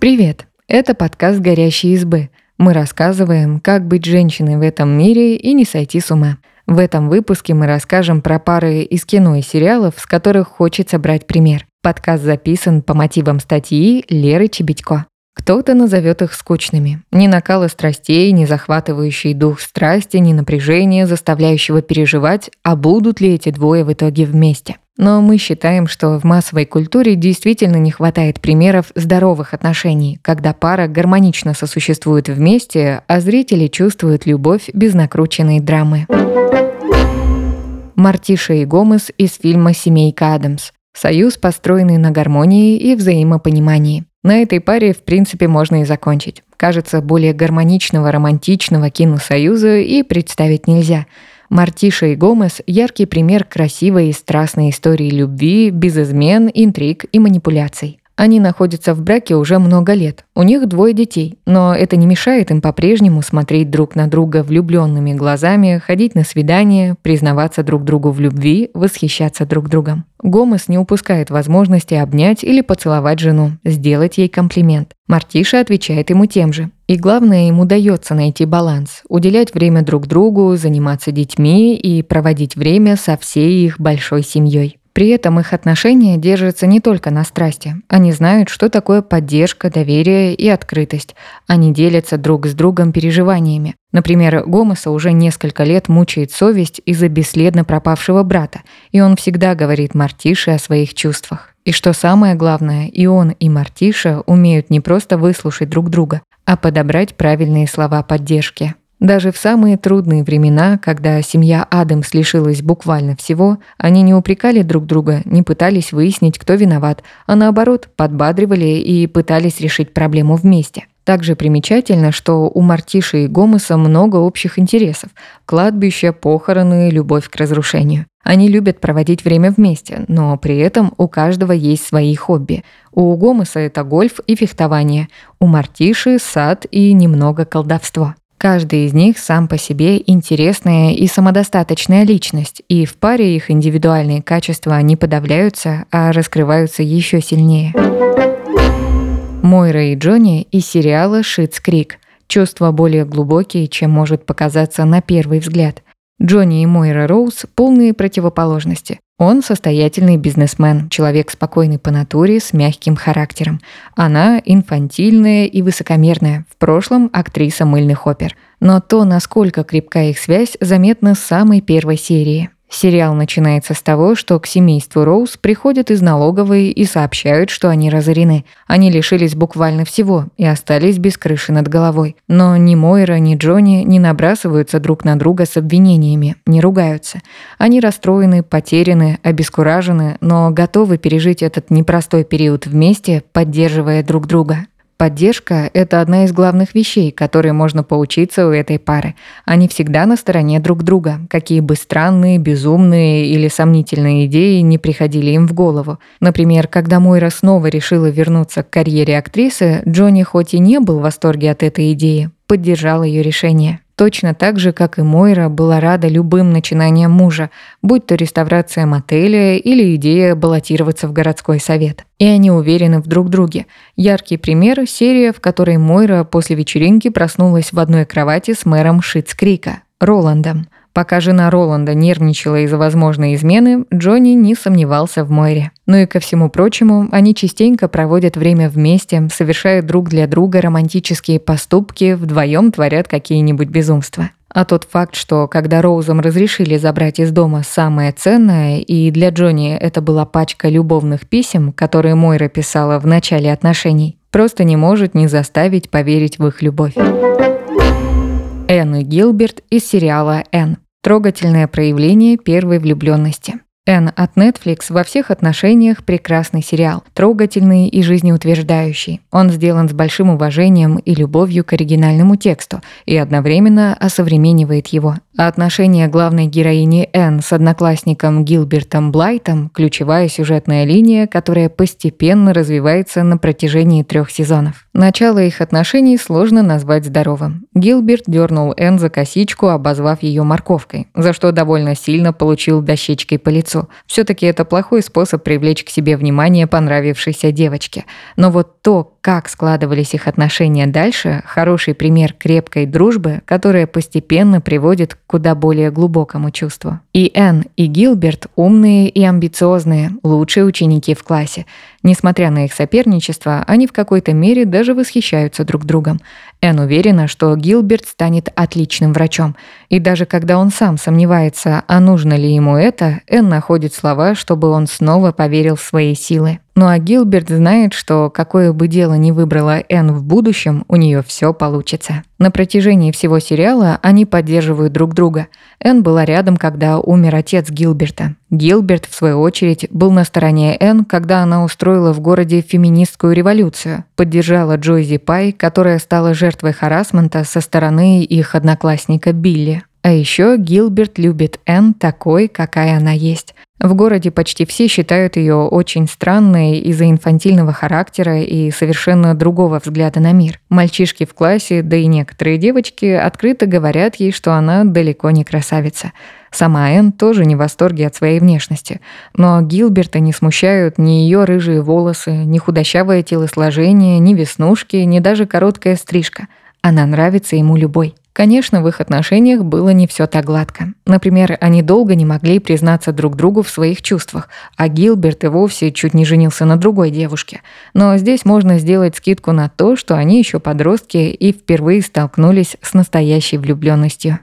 Привет! Это подкаст «Горящие избы». Мы рассказываем, как быть женщиной в этом мире и не сойти с ума. В этом выпуске мы расскажем про пары из кино и сериалов, с которых хочется брать пример. Подкаст записан по мотивам статьи Леры Чебедько. Кто-то назовет их скучными. Ни накала страстей, ни захватывающий дух страсти, ни напряжения, заставляющего переживать, а будут ли эти двое в итоге вместе. Но мы считаем, что в массовой культуре действительно не хватает примеров здоровых отношений, когда пара гармонично сосуществует вместе, а зрители чувствуют любовь без накрученной драмы. Мартиша и Гомес из фильма «Семейка Адамс». Союз, построенный на гармонии и взаимопонимании. На этой паре, в принципе, можно и закончить. Кажется, более гармоничного, романтичного киносоюза и представить нельзя. Мартиша и Гомес – яркий пример красивой и страстной истории любви, без измен, интриг и манипуляций. Они находятся в браке уже много лет. У них двое детей, но это не мешает им по-прежнему смотреть друг на друга влюбленными глазами, ходить на свидания, признаваться друг другу в любви, восхищаться друг другом. Гомес не упускает возможности обнять или поцеловать жену, сделать ей комплимент. Мартиша отвечает ему тем же. И главное, ему удается найти баланс, уделять время друг другу, заниматься детьми и проводить время со всей их большой семьей. При этом их отношения держатся не только на страсти. Они знают, что такое поддержка, доверие и открытость. Они делятся друг с другом переживаниями. Например, Гомеса уже несколько лет мучает совесть из-за бесследно пропавшего брата, и он всегда говорит Мартише о своих чувствах. И что самое главное, и он, и Мартиша умеют не просто выслушать друг друга, а подобрать правильные слова поддержки. Даже в самые трудные времена, когда семья Адамс лишилась буквально всего, они не упрекали друг друга, не пытались выяснить, кто виноват, а наоборот, подбадривали и пытались решить проблему вместе. Также примечательно, что у Мартиши и Гомеса много общих интересов – кладбище, похороны, любовь к разрушению. Они любят проводить время вместе, но при этом у каждого есть свои хобби. У Гомеса это гольф и фехтование, у Мартиши – сад и немного колдовства. Каждый из них сам по себе интересная и самодостаточная личность, и в паре их индивидуальные качества не подавляются, а раскрываются еще сильнее. Мойра и Джонни из сериала «Шитс Крик». Чувства более глубокие, чем может показаться на первый взгляд. Джонни и Мойра Роуз – полные противоположности. Он состоятельный бизнесмен, человек спокойный по натуре, с мягким характером. Она инфантильная и высокомерная, в прошлом актриса мыльных опер. Но то, насколько крепка их связь, заметно с самой первой серии. Сериал начинается с того, что к семейству Роуз приходят из налоговой и сообщают, что они разорены. Они лишились буквально всего и остались без крыши над головой. Но ни Мойра, ни Джонни не набрасываются друг на друга с обвинениями, не ругаются. Они расстроены, потеряны, обескуражены, но готовы пережить этот непростой период вместе, поддерживая друг друга. Поддержка – это одна из главных вещей, которые можно поучиться у этой пары. Они всегда на стороне друг друга, какие бы странные, безумные или сомнительные идеи не приходили им в голову. Например, когда Мойра снова решила вернуться к карьере актрисы, Джонни хоть и не был в восторге от этой идеи, поддержал ее решение. Точно так же, как и Мойра была рада любым начинаниям мужа, будь то реставрация мотеля или идея баллотироваться в городской совет. И они уверены в друг друге. Яркий пример – серия, в которой Мойра после вечеринки проснулась в одной кровати с мэром Шитскрика, Роландом – Пока жена Роланда нервничала из-за возможной измены, Джонни не сомневался в Мойре. Ну и ко всему прочему, они частенько проводят время вместе, совершают друг для друга романтические поступки, вдвоем творят какие-нибудь безумства. А тот факт, что когда Роузам разрешили забрать из дома самое ценное, и для Джонни это была пачка любовных писем, которые Мойра писала в начале отношений, просто не может не заставить поверить в их любовь. Энн Гилберт из сериала «Энн». Трогательное проявление первой влюбленности. Энн от Netflix во всех отношениях прекрасный сериал, трогательный и жизнеутверждающий. Он сделан с большим уважением и любовью к оригинальному тексту и одновременно осовременивает его. А отношения главной героини Энн с одноклассником Гилбертом Блайтом – ключевая сюжетная линия, которая постепенно развивается на протяжении трех сезонов. Начало их отношений сложно назвать здоровым. Гилберт дернул Энн за косичку, обозвав ее морковкой, за что довольно сильно получил дощечкой по лицу. все таки это плохой способ привлечь к себе внимание понравившейся девочки. Но вот то, как складывались их отношения дальше, хороший пример крепкой дружбы, которая постепенно приводит к куда более глубокому чувству. И Энн, и Гилберт умные и амбициозные, лучшие ученики в классе. Несмотря на их соперничество, они в какой-то мере даже восхищаются друг другом. Энн уверена, что Гилберт станет отличным врачом. И даже когда он сам сомневается, а нужно ли ему это, Энн находит слова, чтобы он снова поверил в свои силы. Ну а Гилберт знает, что какое бы дело ни выбрала Энн в будущем, у нее все получится. На протяжении всего сериала они поддерживают друг друга. Энн была рядом, когда умер отец Гилберта. Гилберт, в свою очередь, был на стороне Энн, когда она устроила в городе феминистскую революцию. Поддержала Джойзи Пай, которая стала жертвой харасмента со стороны их одноклассника Билли. А еще Гилберт любит Энн такой, какая она есть. В городе почти все считают ее очень странной из-за инфантильного характера и совершенно другого взгляда на мир. Мальчишки в классе, да и некоторые девочки открыто говорят ей, что она далеко не красавица. Сама Энн тоже не в восторге от своей внешности. Но Гилберта не смущают ни ее рыжие волосы, ни худощавое телосложение, ни веснушки, ни даже короткая стрижка. Она нравится ему любой. Конечно, в их отношениях было не все так гладко. Например, они долго не могли признаться друг другу в своих чувствах, а Гилберт и вовсе чуть не женился на другой девушке. Но здесь можно сделать скидку на то, что они еще подростки и впервые столкнулись с настоящей влюбленностью.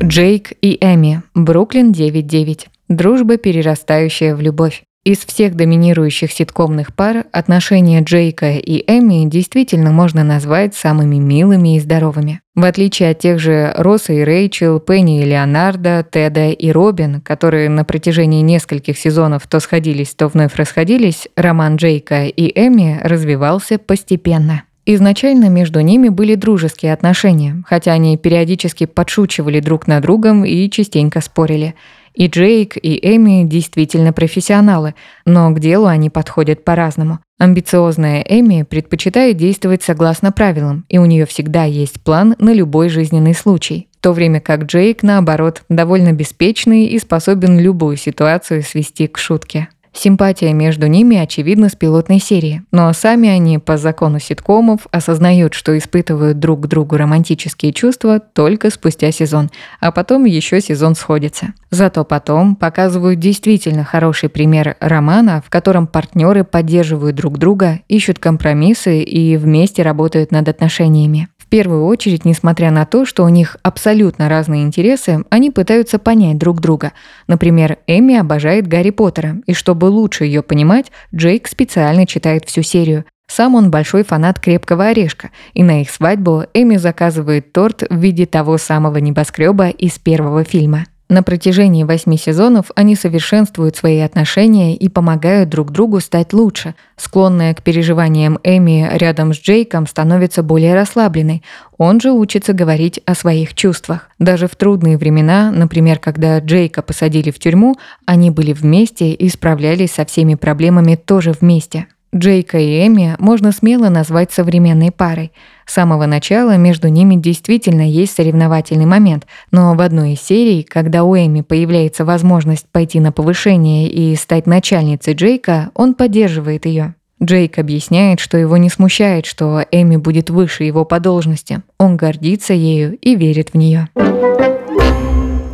Джейк и Эми. Бруклин 9.9. Дружба, перерастающая в любовь. Из всех доминирующих ситкомных пар отношения Джейка и Эми действительно можно назвать самыми милыми и здоровыми. В отличие от тех же Росса и Рэйчел, Пенни и Леонардо, Теда и Робин, которые на протяжении нескольких сезонов то сходились, то вновь расходились, роман Джейка и Эми развивался постепенно. Изначально между ними были дружеские отношения, хотя они периодически подшучивали друг над другом и частенько спорили – и Джейк, и Эми действительно профессионалы, но к делу они подходят по-разному. Амбициозная Эми предпочитает действовать согласно правилам, и у нее всегда есть план на любой жизненный случай. В то время как Джейк, наоборот, довольно беспечный и способен любую ситуацию свести к шутке. Симпатия между ними очевидна с пилотной серии, но сами они по закону ситкомов осознают, что испытывают друг к другу романтические чувства только спустя сезон, а потом еще сезон сходится. Зато потом показывают действительно хороший пример романа, в котором партнеры поддерживают друг друга, ищут компромиссы и вместе работают над отношениями. Первую очередь, несмотря на то, что у них абсолютно разные интересы, они пытаются понять друг друга. Например, Эми обожает Гарри Поттера, и чтобы лучше ее понимать, Джейк специально читает всю серию. Сам он большой фанат крепкого орешка, и на их свадьбу Эми заказывает торт в виде того самого небоскреба из первого фильма. На протяжении восьми сезонов они совершенствуют свои отношения и помогают друг другу стать лучше. Склонная к переживаниям Эми рядом с Джейком становится более расслабленной. Он же учится говорить о своих чувствах. Даже в трудные времена, например, когда Джейка посадили в тюрьму, они были вместе и справлялись со всеми проблемами тоже вместе. Джейка и Эми можно смело назвать современной парой. С самого начала между ними действительно есть соревновательный момент, но в одной из серий, когда у Эми появляется возможность пойти на повышение и стать начальницей Джейка, он поддерживает ее. Джейк объясняет, что его не смущает, что Эми будет выше его по должности. Он гордится ею и верит в нее.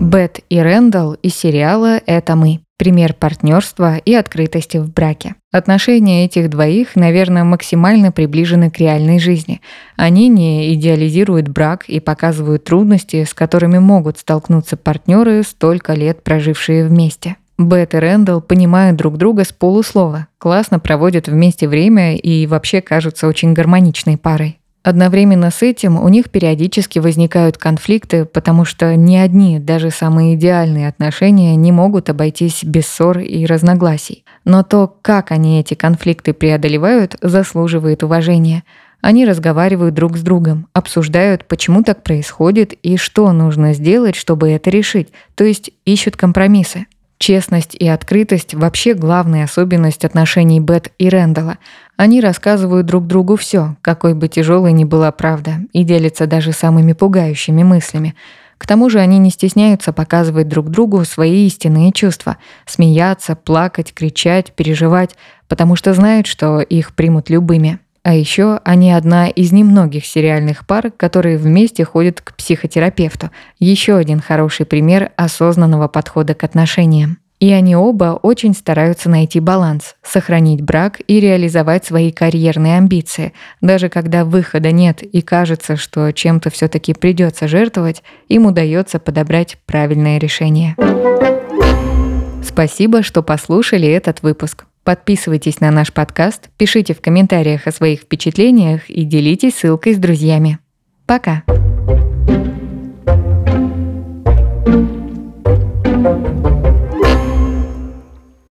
Бет и Рэндалл из сериала «Это мы». Пример партнерства и открытости в браке. Отношения этих двоих, наверное, максимально приближены к реальной жизни. Они не идеализируют брак и показывают трудности, с которыми могут столкнуться партнеры, столько лет прожившие вместе. Бет и Рэндалл понимают друг друга с полуслова, классно проводят вместе время и вообще кажутся очень гармоничной парой. Одновременно с этим у них периодически возникают конфликты, потому что ни одни, даже самые идеальные отношения не могут обойтись без ссор и разногласий. Но то, как они эти конфликты преодолевают, заслуживает уважения. Они разговаривают друг с другом, обсуждают, почему так происходит и что нужно сделать, чтобы это решить, то есть ищут компромиссы. Честность и открытость – вообще главная особенность отношений Бет и Рэндала. Они рассказывают друг другу все, какой бы тяжелой ни была правда, и делятся даже самыми пугающими мыслями. К тому же они не стесняются показывать друг другу свои истинные чувства – смеяться, плакать, кричать, переживать, потому что знают, что их примут любыми. А еще они одна из немногих сериальных пар, которые вместе ходят к психотерапевту. Еще один хороший пример осознанного подхода к отношениям. И они оба очень стараются найти баланс, сохранить брак и реализовать свои карьерные амбиции. Даже когда выхода нет и кажется, что чем-то все таки придется жертвовать, им удается подобрать правильное решение. Спасибо, что послушали этот выпуск. Подписывайтесь на наш подкаст, пишите в комментариях о своих впечатлениях и делитесь ссылкой с друзьями. Пока! thank you